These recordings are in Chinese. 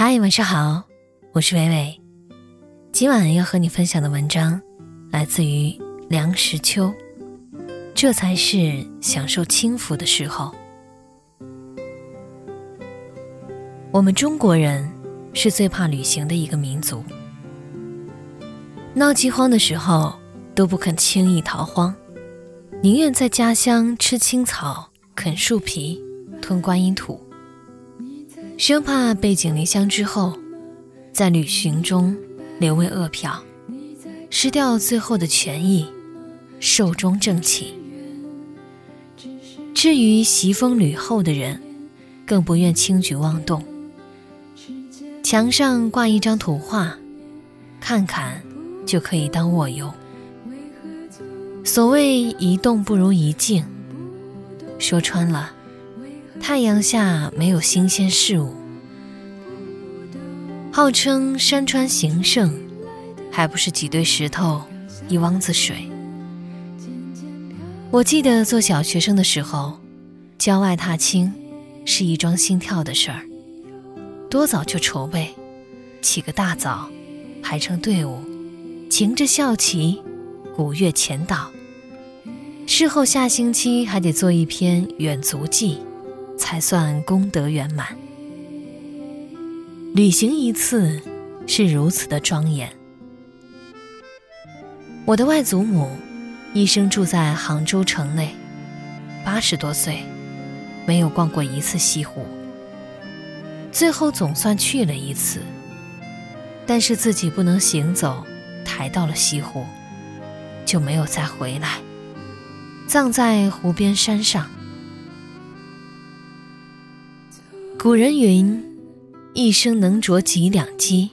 嗨，晚上好，我是伟伟。今晚要和你分享的文章来自于梁实秋。这才是享受轻浮的时候。我们中国人是最怕旅行的一个民族。闹饥荒的时候都不肯轻易逃荒，宁愿在家乡吃青草、啃树皮、吞观音土。生怕背井离乡之后，在旅行中留为饿殍，失掉最后的权益，寿终正寝。至于袭风吕后的人，更不愿轻举妄动。墙上挂一张图画，看看就可以当卧游。所谓一动不如一静，说穿了。太阳下没有新鲜事物，号称山川形胜，还不是几堆石头，一汪子水。我记得做小学生的时候，郊外踏青是一桩心跳的事儿，多早就筹备，起个大早，排成队伍，擎着校旗，鼓乐前导。事后下星期还得做一篇远足记。才算功德圆满。旅行一次是如此的庄严。我的外祖母一生住在杭州城内，八十多岁，没有逛过一次西湖。最后总算去了一次，但是自己不能行走，抬到了西湖，就没有再回来，葬在湖边山上。古人云：“一生能着几两金。”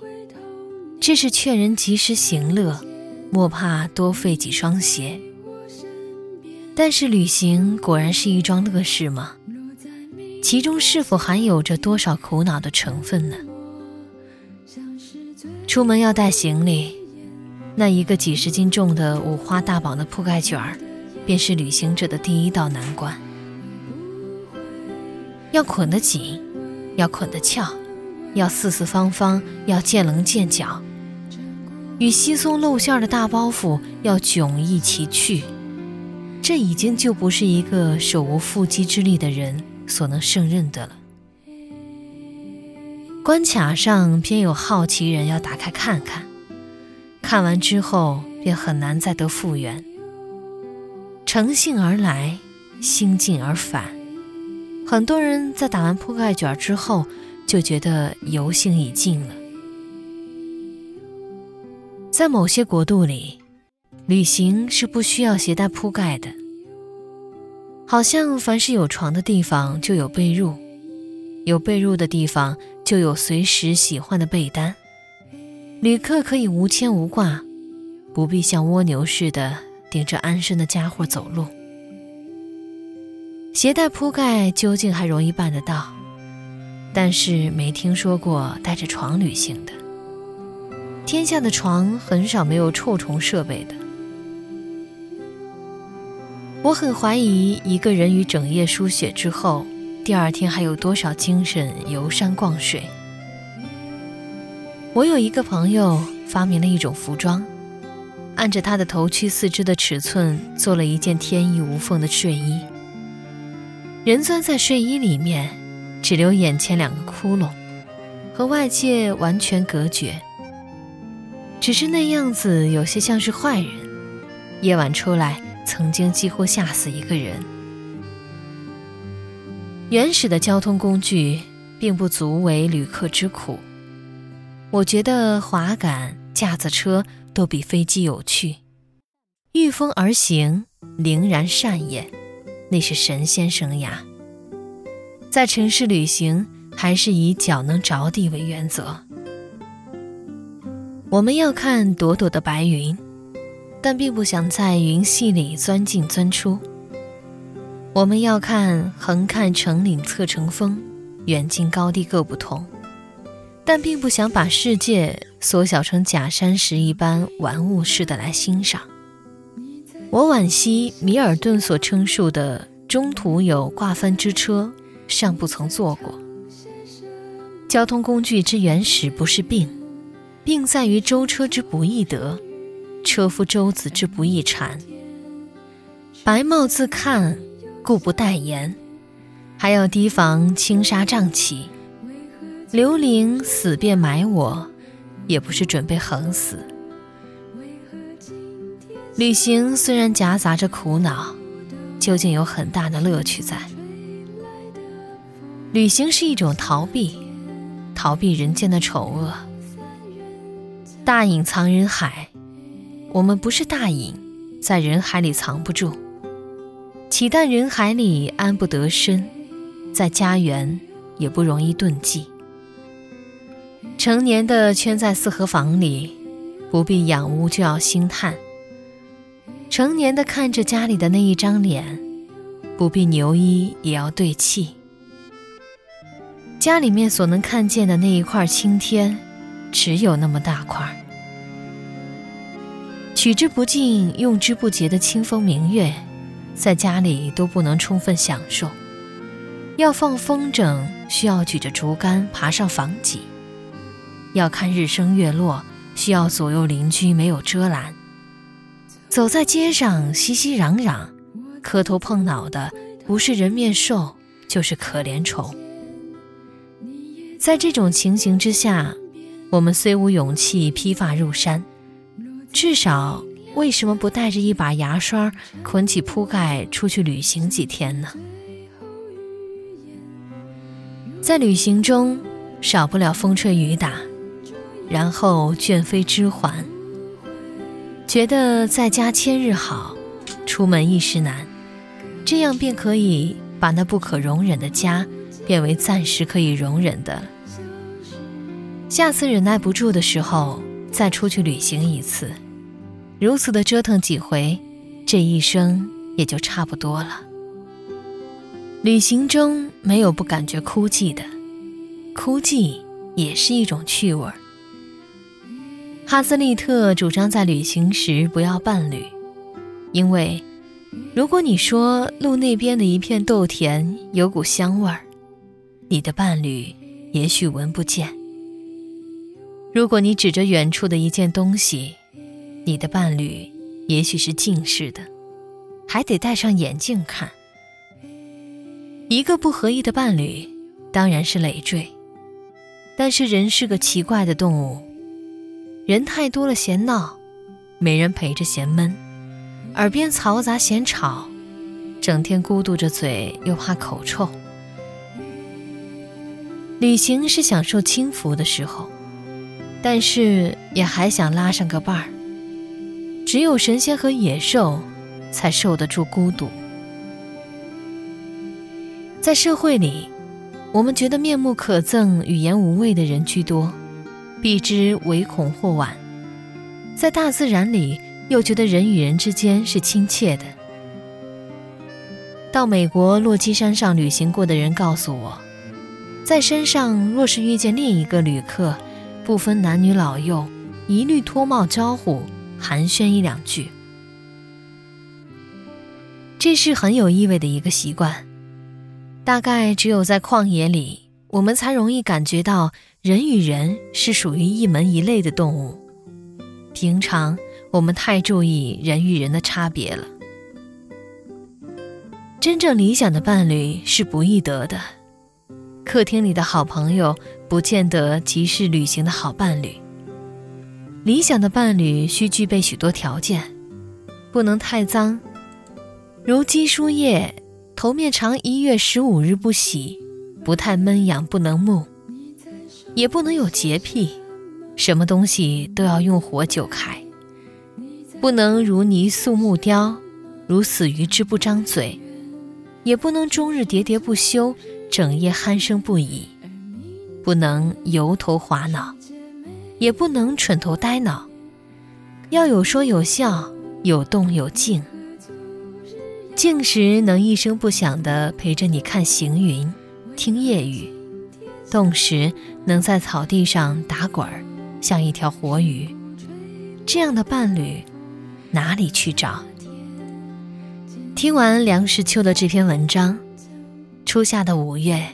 这是劝人及时行乐，莫怕多费几双鞋。但是旅行果然是一桩乐事吗？其中是否含有着多少苦恼的成分呢？出门要带行李，那一个几十斤重的五花大绑的铺盖卷儿，便是旅行者的第一道难关。要捆得紧。要捆得翘，要四四方方，要见棱见角，与稀松露馅的大包袱要迥异其趣，这已经就不是一个手无缚鸡之力的人所能胜任的了。关卡上偏有好奇人要打开看看，看完之后便很难再得复原。乘兴而来，兴尽而返。很多人在打完铺盖卷之后，就觉得游兴已尽了。在某些国度里，旅行是不需要携带铺盖的。好像凡是有床的地方就有被褥，有被褥的地方就有随时喜欢的被单。旅客可以无牵无挂，不必像蜗牛似的顶着安身的家伙走路。携带铺盖究竟还容易办得到，但是没听说过带着床旅行的。天下的床很少没有臭虫设备的。我很怀疑一个人于整夜输血之后，第二天还有多少精神游山逛水。我有一个朋友发明了一种服装，按着他的头躯四肢的尺寸做了一件天衣无缝的睡衣。人钻在睡衣里面，只留眼前两个窟窿，和外界完全隔绝。只是那样子有些像是坏人，夜晚出来曾经几乎吓死一个人。原始的交通工具并不足为旅客之苦，我觉得滑杆、架子车都比飞机有趣。御风而行，凌然善也。那是神仙生涯，在城市旅行还是以脚能着地为原则。我们要看朵朵的白云，但并不想在云隙里钻进钻出。我们要看横看成岭侧成峰，远近高低各不同，但并不想把世界缩小成假山石一般玩物似的来欣赏。我惋惜米尔顿所称述的中途有挂帆之车，尚不曾坐过。交通工具之原始不是病，病在于舟车之不易得，车夫舟子之不易缠。白帽自看，故不待言，还要提防轻纱瘴气。刘伶死便埋我，也不是准备横死。旅行虽然夹杂着苦恼，究竟有很大的乐趣在。旅行是一种逃避，逃避人间的丑恶。大隐藏人海，我们不是大隐，在人海里藏不住。岂但人海里安不得身，在家园也不容易遁迹。成年的圈在四合房里，不必养屋就要兴叹；成年的看着家里的那一张脸，不必牛衣也要对气。家里面所能看见的那一块青天，只有那么大块。取之不尽、用之不竭的清风明月。在家里都不能充分享受，要放风筝需要举着竹竿爬上房脊，要看日升月落需要左右邻居没有遮拦，走在街上熙熙攘攘，磕头碰脑的不是人面兽就是可怜虫。在这种情形之下，我们虽无勇气披发入山，至少。为什么不带着一把牙刷，捆起铺盖出去旅行几天呢？在旅行中，少不了风吹雨打，然后倦飞枝还。觉得在家千日好，出门一时难，这样便可以把那不可容忍的家，变为暂时可以容忍的。下次忍耐不住的时候，再出去旅行一次。如此的折腾几回，这一生也就差不多了。旅行中没有不感觉枯寂的，枯寂也是一种趣味。哈斯利特主张在旅行时不要伴侣，因为如果你说路那边的一片豆田有股香味儿，你的伴侣也许闻不见；如果你指着远处的一件东西，你的伴侣也许是近视的，还得戴上眼镜看。一个不合意的伴侣当然是累赘，但是人是个奇怪的动物，人太多了嫌闹，没人陪着嫌闷，耳边嘈杂嫌吵，整天咕嘟着嘴又怕口臭。旅行是享受轻浮的时候，但是也还想拉上个伴儿。只有神仙和野兽，才受得住孤独。在社会里，我们觉得面目可憎、语言无味的人居多，避之唯恐或晚；在大自然里，又觉得人与人之间是亲切的。到美国落基山上旅行过的人告诉我，在山上若是遇见另一个旅客，不分男女老幼，一律脱帽招呼。寒暄一两句，这是很有意味的一个习惯。大概只有在旷野里，我们才容易感觉到人与人是属于一门一类的动物。平常我们太注意人与人的差别了。真正理想的伴侣是不易得的。客厅里的好朋友，不见得即是旅行的好伴侣。理想的伴侣需具备许多条件，不能太脏，如鸡书叶，头面长一月十五日不洗，不太闷痒不能木，也不能有洁癖，什么东西都要用火久开，不能如泥塑木雕，如死鱼之不张嘴，也不能终日喋喋不休，整夜鼾声不已，不能油头滑脑。也不能蠢头呆脑，要有说有笑，有动有静。静时能一声不响地陪着你看行云、听夜雨；动时能在草地上打滚儿，像一条活鱼。这样的伴侣，哪里去找？听完梁实秋的这篇文章，初夏的五月，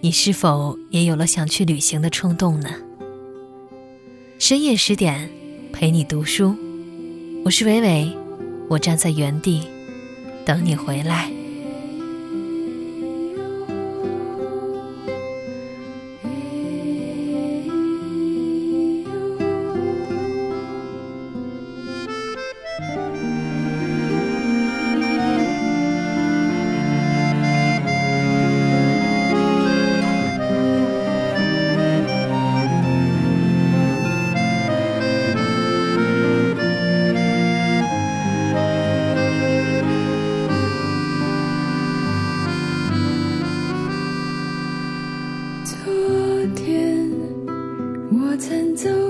你是否也有了想去旅行的冲动呢？深夜十点，陪你读书，我是伟伟，我站在原地等你回来。走